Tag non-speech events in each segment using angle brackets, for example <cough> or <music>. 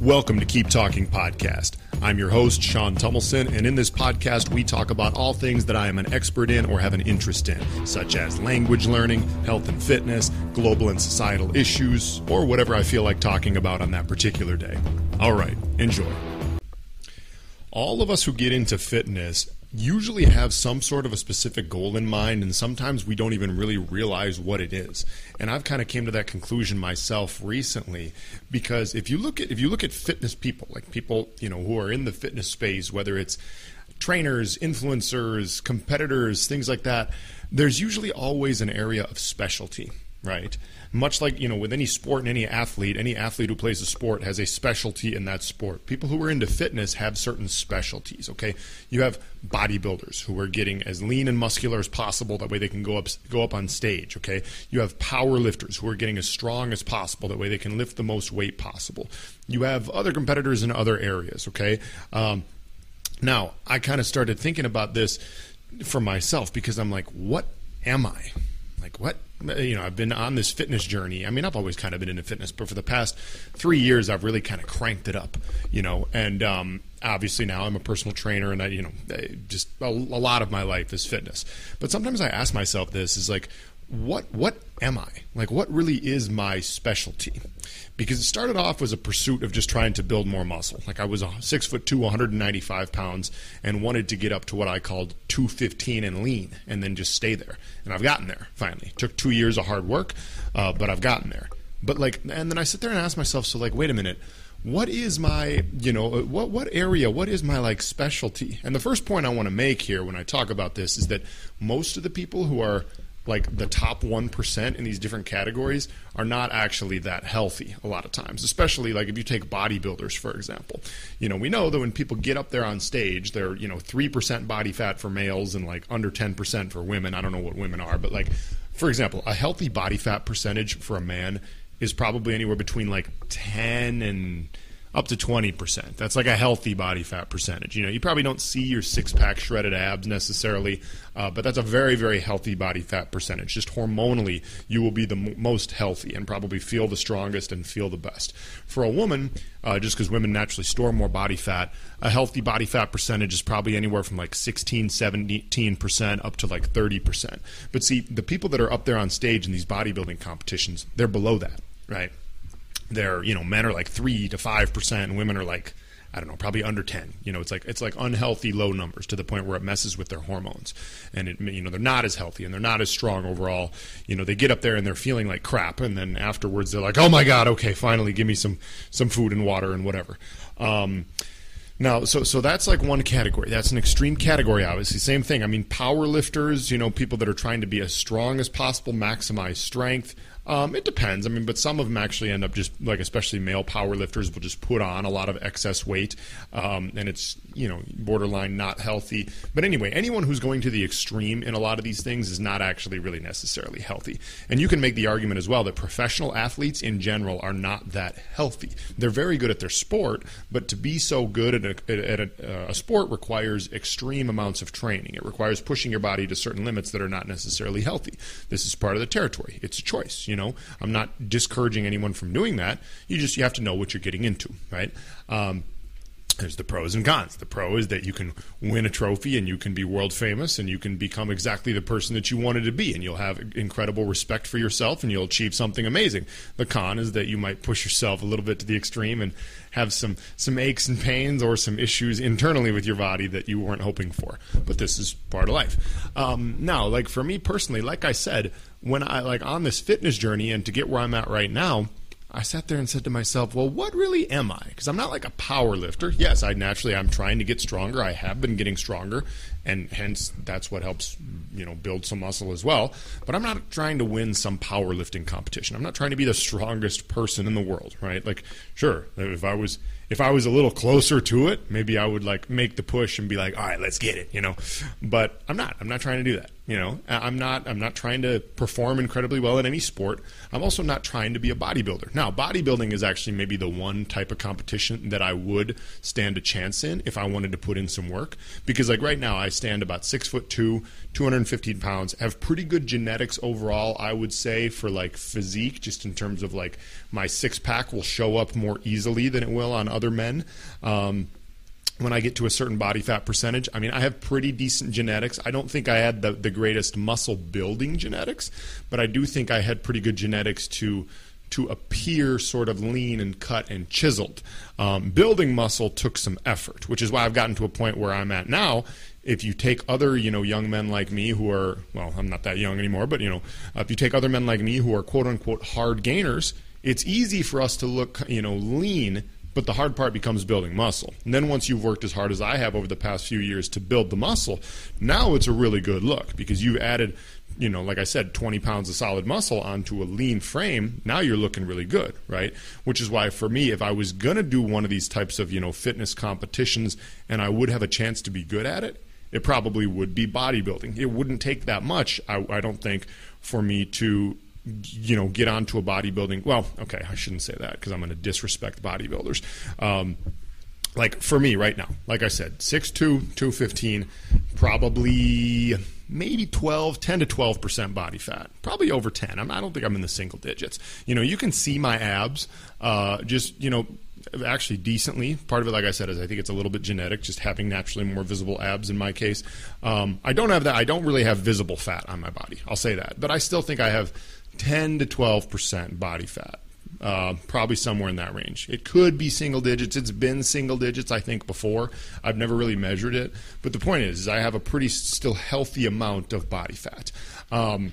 Welcome to Keep Talking Podcast. I'm your host, Sean Tumilson, and in this podcast, we talk about all things that I am an expert in or have an interest in, such as language learning, health and fitness, global and societal issues, or whatever I feel like talking about on that particular day. All right, enjoy. All of us who get into fitness usually have some sort of a specific goal in mind and sometimes we don't even really realize what it is. And i've kind of came to that conclusion myself recently because if you look at if you look at fitness people like people you know who are in the fitness space whether it's trainers influencers competitors things like that there's usually always an area of specialty right much like you know with any sport and any athlete any athlete who plays a sport has a specialty in that sport. People who are into fitness have certain specialties okay? You have bodybuilders who are getting as lean and muscular as possible. That way they can go up go up on stage okay? You have power lifters who are getting as strong as possible. That way they can lift the most weight possible. You have other competitors in other areas okay? Um, now i kind of started thinking about this for myself because i'm like what am i like what you know, I've been on this fitness journey. I mean, I've always kind of been into fitness, but for the past three years, I've really kind of cranked it up, you know. And um, obviously now I'm a personal trainer, and I, you know, just a, a lot of my life is fitness. But sometimes I ask myself this: is like, what what am I? Like, what really is my specialty? Because it started off as a pursuit of just trying to build more muscle. Like I was six foot two, 195 pounds, and wanted to get up to what I called 215 and lean, and then just stay there. And I've gotten there finally. Took two years of hard work, uh, but I've gotten there. But like, and then I sit there and ask myself, so like, wait a minute what is my you know what what area what is my like specialty and the first point i want to make here when i talk about this is that most of the people who are like the top 1% in these different categories are not actually that healthy a lot of times especially like if you take bodybuilders for example. You know we know that when people get up there on stage they're you know 3% body fat for males and like under 10% for women. I don't know what women are but like for example a healthy body fat percentage for a man is probably anywhere between like 10 and up to 20%. That's like a healthy body fat percentage. You know, you probably don't see your six pack shredded abs necessarily, uh, but that's a very, very healthy body fat percentage. Just hormonally, you will be the m- most healthy and probably feel the strongest and feel the best. For a woman, uh, just because women naturally store more body fat, a healthy body fat percentage is probably anywhere from like 16, 17% up to like 30%. But see, the people that are up there on stage in these bodybuilding competitions, they're below that, right? They're you know men are like three to five percent, and women are like I don't know, probably under 10. You know, it's like it's like unhealthy low numbers to the point where it messes with their hormones, and it you know they're not as healthy and they're not as strong overall. You know, they get up there and they're feeling like crap, and then afterwards they're like, oh my god, okay, finally give me some some food and water and whatever. Um, now, so so that's like one category. That's an extreme category, obviously. Same thing. I mean, power lifters, you know, people that are trying to be as strong as possible, maximize strength. Um, it depends. I mean, but some of them actually end up just like, especially male power lifters, will just put on a lot of excess weight, um, and it's you know borderline not healthy. But anyway, anyone who's going to the extreme in a lot of these things is not actually really necessarily healthy. And you can make the argument as well that professional athletes in general are not that healthy. They're very good at their sport, but to be so good at a, at a, a sport requires extreme amounts of training. It requires pushing your body to certain limits that are not necessarily healthy. This is part of the territory. It's a choice. You know, I'm not discouraging anyone from doing that. You just you have to know what you're getting into, right? Um, there's the pros and cons. The pro is that you can win a trophy and you can be world famous and you can become exactly the person that you wanted to be and you'll have incredible respect for yourself and you'll achieve something amazing. The con is that you might push yourself a little bit to the extreme and have some some aches and pains or some issues internally with your body that you weren't hoping for. But this is part of life. Um, now, like for me personally, like I said, when I like on this fitness journey and to get where I'm at right now I sat there and said to myself, well, what really am I? Because I'm not like a power lifter. Yes, I naturally I'm trying to get stronger. I have been getting stronger, and hence that's what helps you know build some muscle as well. But I'm not trying to win some powerlifting competition. I'm not trying to be the strongest person in the world, right? Like, sure, if I was if I was a little closer to it, maybe I would like make the push and be like, all right, let's get it, you know. But I'm not. I'm not trying to do that. You know, I'm not I'm not trying to perform incredibly well in any sport. I'm also not trying to be a bodybuilder. Now, bodybuilding is actually maybe the one type of competition that I would stand a chance in if I wanted to put in some work. Because like right now, I stand about six foot two, 215 pounds, have pretty good genetics overall. I would say for like physique, just in terms of like my six pack will show up more easily than it will on other men. Um, when I get to a certain body fat percentage. I mean, I have pretty decent genetics. I don't think I had the, the greatest muscle building genetics, but I do think I had pretty good genetics to to appear sort of lean and cut and chiseled. Um, building muscle took some effort, which is why I've gotten to a point where I'm at now. If you take other, you know, young men like me who are, well, I'm not that young anymore, but you know, uh, if you take other men like me who are quote unquote hard gainers, it's easy for us to look, you know, lean but the hard part becomes building muscle. And then once you've worked as hard as I have over the past few years to build the muscle, now it's a really good look because you've added, you know, like I said, 20 pounds of solid muscle onto a lean frame. Now you're looking really good, right? Which is why for me, if I was going to do one of these types of, you know, fitness competitions and I would have a chance to be good at it, it probably would be bodybuilding. It wouldn't take that much, I, I don't think, for me to you know, get onto a bodybuilding. Well, okay, I shouldn't say that because I'm going to disrespect bodybuilders. Um, like for me right now, like I said, 6'2", 215, probably maybe 12, 10 to 12% body fat. Probably over 10. I'm, I do not think I'm in the single digits. You know, you can see my abs uh, just, you know, actually decently. Part of it, like I said, is I think it's a little bit genetic, just having naturally more visible abs in my case. Um, I don't have that. I don't really have visible fat on my body. I'll say that. But I still think I have – 10 to 12 percent body fat. Uh, probably somewhere in that range. It could be single digits. It's been single digits, I think, before. I've never really measured it, but the point is, is I have a pretty still healthy amount of body fat. Um,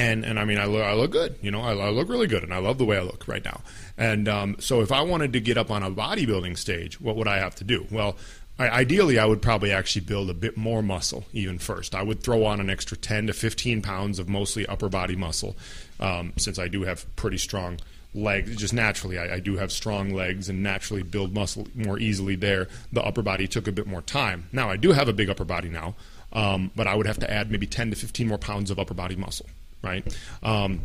and and I mean I look I look good, you know I, I, look really good, and I love the way I look right now. And um, so if I wanted to get up on a bodybuilding stage, what would I have to do? Well, I, ideally, I would probably actually build a bit more muscle even first. I would throw on an extra 10 to 15 pounds of mostly upper body muscle, um, since I do have pretty strong legs. Just naturally, I, I, do have strong legs and naturally build muscle more easily there. The upper body took a bit more time. Now, I do have a big upper body now, um, but I would have to add maybe 10 to 15 more pounds of upper body muscle, right? Um,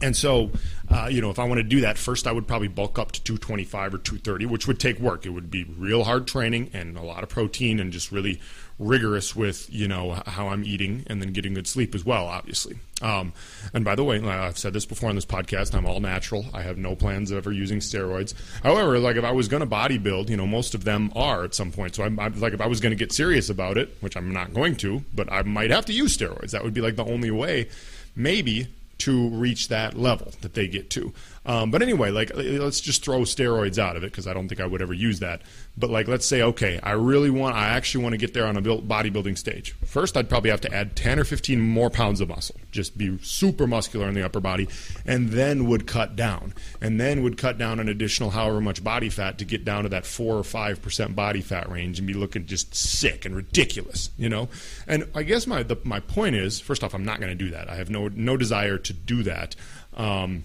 and so, uh, you know, if I want to do that, first I would probably bulk up to 225 or 230, which would take work. It would be real hard training and a lot of protein and just really rigorous with, you know, how I'm eating and then getting good sleep as well, obviously. Um, and by the way, I've said this before on this podcast, I'm all natural. I have no plans of ever using steroids. However, like if I was going to bodybuild, you know, most of them are at some point. So I'm, I'm like, if I was going to get serious about it, which I'm not going to, but I might have to use steroids. That would be like the only way, maybe to reach that level that they get to. Um, but anyway, like let's just throw steroids out of it because I don't think I would ever use that. But like let's say, okay, I really want, I actually want to get there on a bodybuilding stage. First, I'd probably have to add 10 or 15 more pounds of muscle, just be super muscular in the upper body, and then would cut down, and then would cut down an additional however much body fat to get down to that four or five percent body fat range and be looking just sick and ridiculous, you know. And I guess my the, my point is, first off, I'm not going to do that. I have no no desire to do that. Um,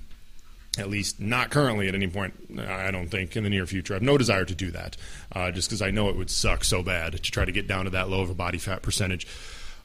at least not currently at any point, I don't think, in the near future. I have no desire to do that, uh, just because I know it would suck so bad to try to get down to that low of a body fat percentage.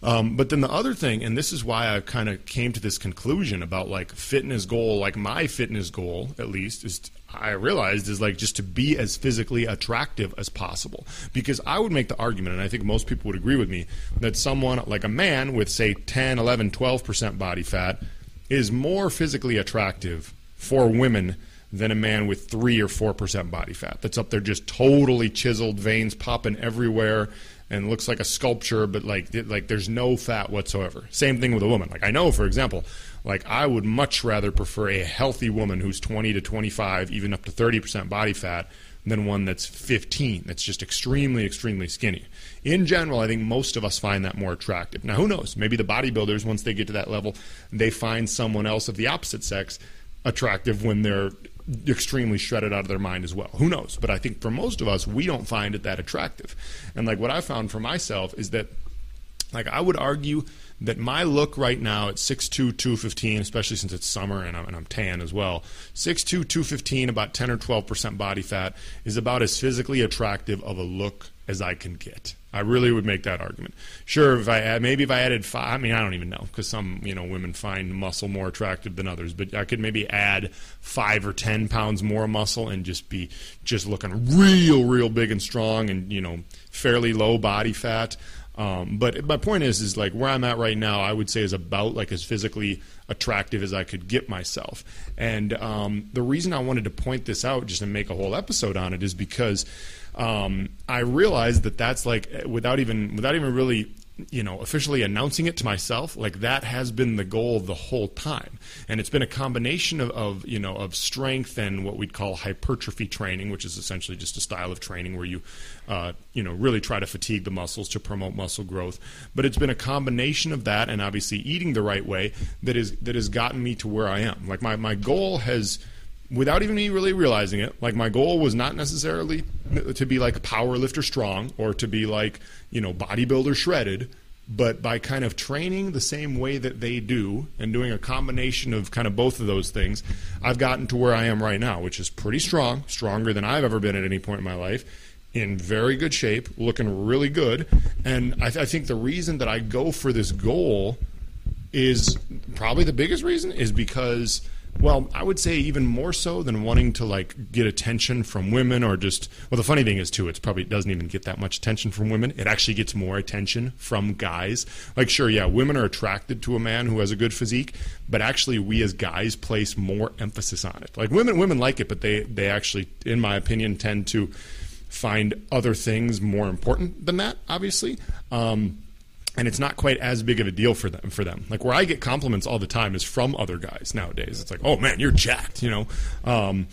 Um, but then the other thing, and this is why I kind of came to this conclusion about like fitness goal, like my fitness goal at least is I realized is like just to be as physically attractive as possible. Because I would make the argument, and I think most people would agree with me, that someone like a man with say 10, 11, 12% body fat is more physically attractive for women than a man with three or four percent body fat. That's up there just totally chiseled, veins popping everywhere, and looks like a sculpture, but like like there's no fat whatsoever. Same thing with a woman. Like I know, for example, like I would much rather prefer a healthy woman who's 20 to 25, even up to 30 percent body fat, than one that's 15, that's just extremely, extremely skinny. In general, I think most of us find that more attractive. Now, who knows? Maybe the bodybuilders, once they get to that level, they find someone else of the opposite sex attractive when they're extremely shredded out of their mind as well. Who knows? But I think for most of us, we don't find it that attractive. And like what I found for myself is that Like I would argue that my look right now at 6'2", 215, especially since it's summer and I'm, and I'm tan as well, 6'2", 215, about 10 or 12% body fat is about as physically attractive of a look as I can get. I really would make that argument. Sure, if I add, maybe if I added five, I mean, I don't even know because some you know women find muscle more attractive than others, but I could maybe add five or ten pounds more muscle and just be just looking real, real big and strong and you know fairly low body fat. Um, but my point is, is like where I'm at right now, I would say is about like as physically attractive as I could get myself. And um, the reason I wanted to point this out, just to make a whole episode on it, is because um, I realized that that's like without even without even really you know officially announcing it to myself like that has been the goal the whole time. And it's been a combination of, of, you know of strength and what we'd call hypertrophy training which is essentially just a style of training where you uh, you know really try to fatigue the muscles to promote muscle growth. But it's been a combination of that and obviously eating the right way that is that has gotten me to where I am. Like my, my goal has without even me really realizing it, like my goal was not necessarily to be like power lifter strong or to be like, you know, bodybuilder shredded, but by kind of training the same way that they do and doing a combination of kind of both of those things, I've gotten to where I am right now, which is pretty strong, stronger than I've ever been at any point in my life. In very good shape, looking really good. And I, th- I think the reason that I go for this goal is probably the biggest reason is because well, I would say even more so than wanting to like get attention from women or just well the funny thing is too, it's probably it doesn't even get that much attention from women. It actually gets more attention from guys. Like sure, yeah, women are attracted to a man who has a good physique, but actually we as guys place more emphasis on it. Like women women like it, but they they actually in my opinion tend to find other things more important than that, obviously. Um, and it's not quite as big of a deal for them for them like where i get compliments all the time is from other guys nowadays it's like oh man you're jacked you know um,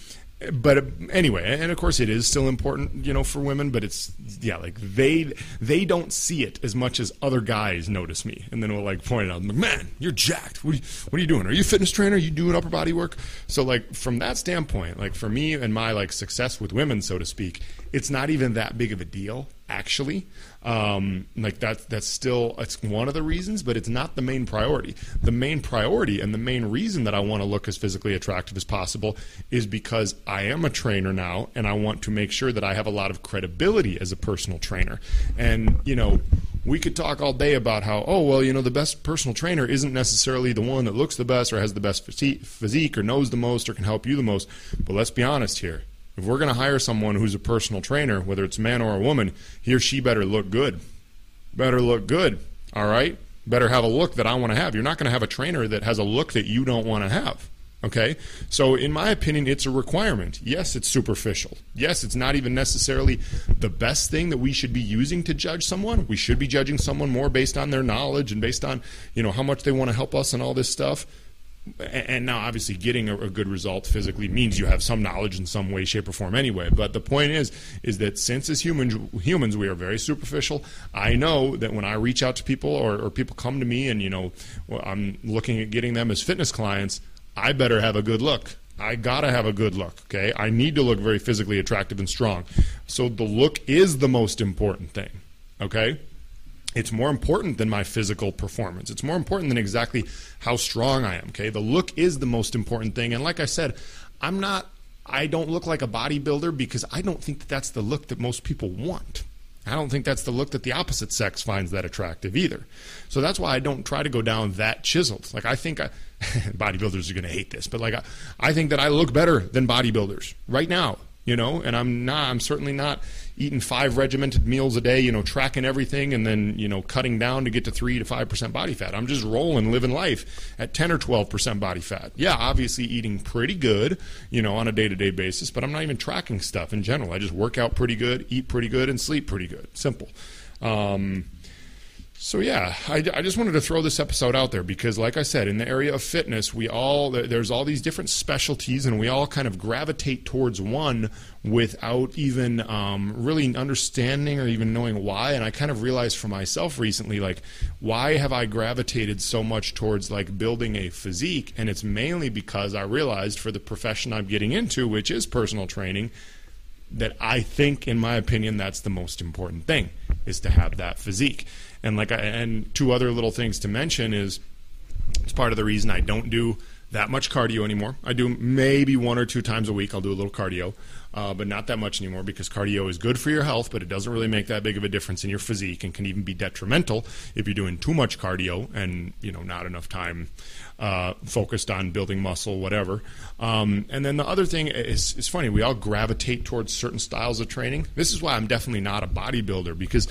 but anyway, and of course it is still important, you know, for women. But it's yeah, like they they don't see it as much as other guys notice me, and then will like point it out, like, man, you're jacked. What are you, what are you doing? Are you a fitness trainer? Are you doing upper body work? So like from that standpoint, like for me and my like success with women, so to speak, it's not even that big of a deal actually. Um, like that that's still it's one of the reasons, but it's not the main priority. The main priority and the main reason that I want to look as physically attractive as possible is because I am a trainer now, and I want to make sure that I have a lot of credibility as a personal trainer. And you know, we could talk all day about how oh well, you know, the best personal trainer isn't necessarily the one that looks the best or has the best physique or knows the most or can help you the most. But let's be honest here if we're going to hire someone who's a personal trainer, whether it's a man or a woman, he or she better look good. Better look good. All right? Better have a look that I want to have. You're not going to have a trainer that has a look that you don't want to have. Okay? So, in my opinion, it's a requirement. Yes, it's superficial. Yes, it's not even necessarily the best thing that we should be using to judge someone. We should be judging someone more based on their knowledge and based on, you know, how much they want to help us and all this stuff and now obviously getting a, good result physically means you have some knowledge in some way shape or form anyway but the point is is that since as humans humans we are very superficial i know that when i reach out to people or, or people come to me and you know i'm looking at getting them as fitness clients i better have a good look I gotta have a good look, okay? I need to look very physically attractive and strong. So the look is the most important thing, okay? It's more important than my physical performance. It's more important than exactly how strong I am. Okay, the look is the most important thing. And like I said, I'm not. I don't look like a bodybuilder because I don't think that that's the look that most people want. I don't think that's the look that the opposite sex finds that attractive either. So that's why I don't try to go down that chiseled. Like I think I, <laughs> bodybuilders are going to hate this, but like I, I think that I look better than bodybuilders right now you know, and I'm not, I'm certainly not eating five regimented meals a day, you know, tracking everything and then, you know, cutting down to get to three to 5% body fat. I'm just rolling, living life at 10 or 12% body fat. Yeah, obviously eating pretty good, you know, on a day to day basis, but I'm not even tracking stuff in general. I just work out pretty good, eat pretty good, and sleep pretty good. Simple. Um, so yeah, I, I, just wanted to throw this episode out there because, like I said, in the area of fitness, we all there's all these different specialties, and we all kind of gravitate towards one without even um, really understanding or even knowing why. And I kind of realized for myself recently, like, why have I gravitated so much towards like building a physique? And it's mainly because I realized for the profession I'm getting into, which is personal training, that I think, in my opinion, that's the most important thing is to have that physique. And like I, and two other little things to mention is it's part of the reason I don't do that much cardio anymore. I do maybe one or two times a week. I'll do a little cardio, uh, but not that much anymore because cardio is good for your health, but it doesn't really make that big of a difference in your physique and can even be detrimental if you're doing too much cardio and you know not enough time uh, focused on building muscle, whatever. Um, and then the other thing is, is funny. We all gravitate towards certain styles of training. This is why I'm definitely not a bodybuilder because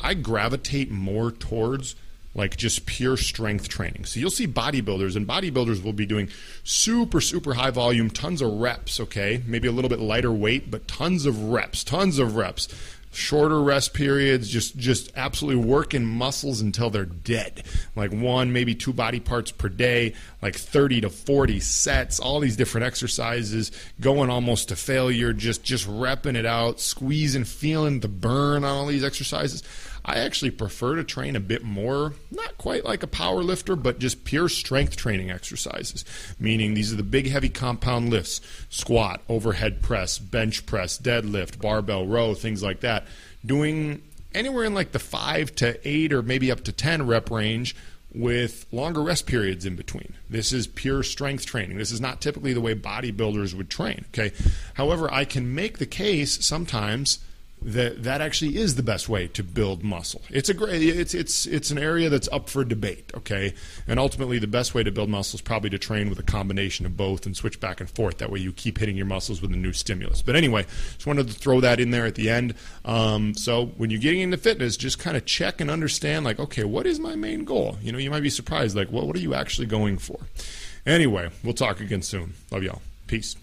I gravitate more towards like just pure strength training. So you'll see bodybuilders, and bodybuilders will be doing super, super high volume, tons of reps, okay? Maybe a little bit lighter weight, but tons of reps, tons of reps. Shorter rest periods, just just absolutely working muscles until they're dead. Like one, maybe two body parts per day, like 30 to 40 sets, all these different exercises, going almost to failure, just just repping it out, squeezing, feeling the burn on all these exercises. I actually prefer to train a bit more, not quite like a power lifter, but just pure strength training exercises. Meaning these are the big, heavy compound lifts squat, overhead press, bench press, deadlift, barbell row, things like that. Doing anywhere in like the five to eight or maybe up to 10 rep range with longer rest periods in between. This is pure strength training. This is not typically the way bodybuilders would train. Okay. However, I can make the case sometimes that that actually is the best way to build muscle. It's a great it's it's it's an area that's up for debate, okay? And ultimately the best way to build muscle is probably to train with a combination of both and switch back and forth. That way you keep hitting your muscles with a new stimulus. But anyway, just wanted to throw that in there at the end. Um, so when you're getting into fitness, just kind of check and understand like, okay, what is my main goal? You know, you might be surprised like, well, what are you actually going for? Anyway, we'll talk again soon. Love y'all. Peace.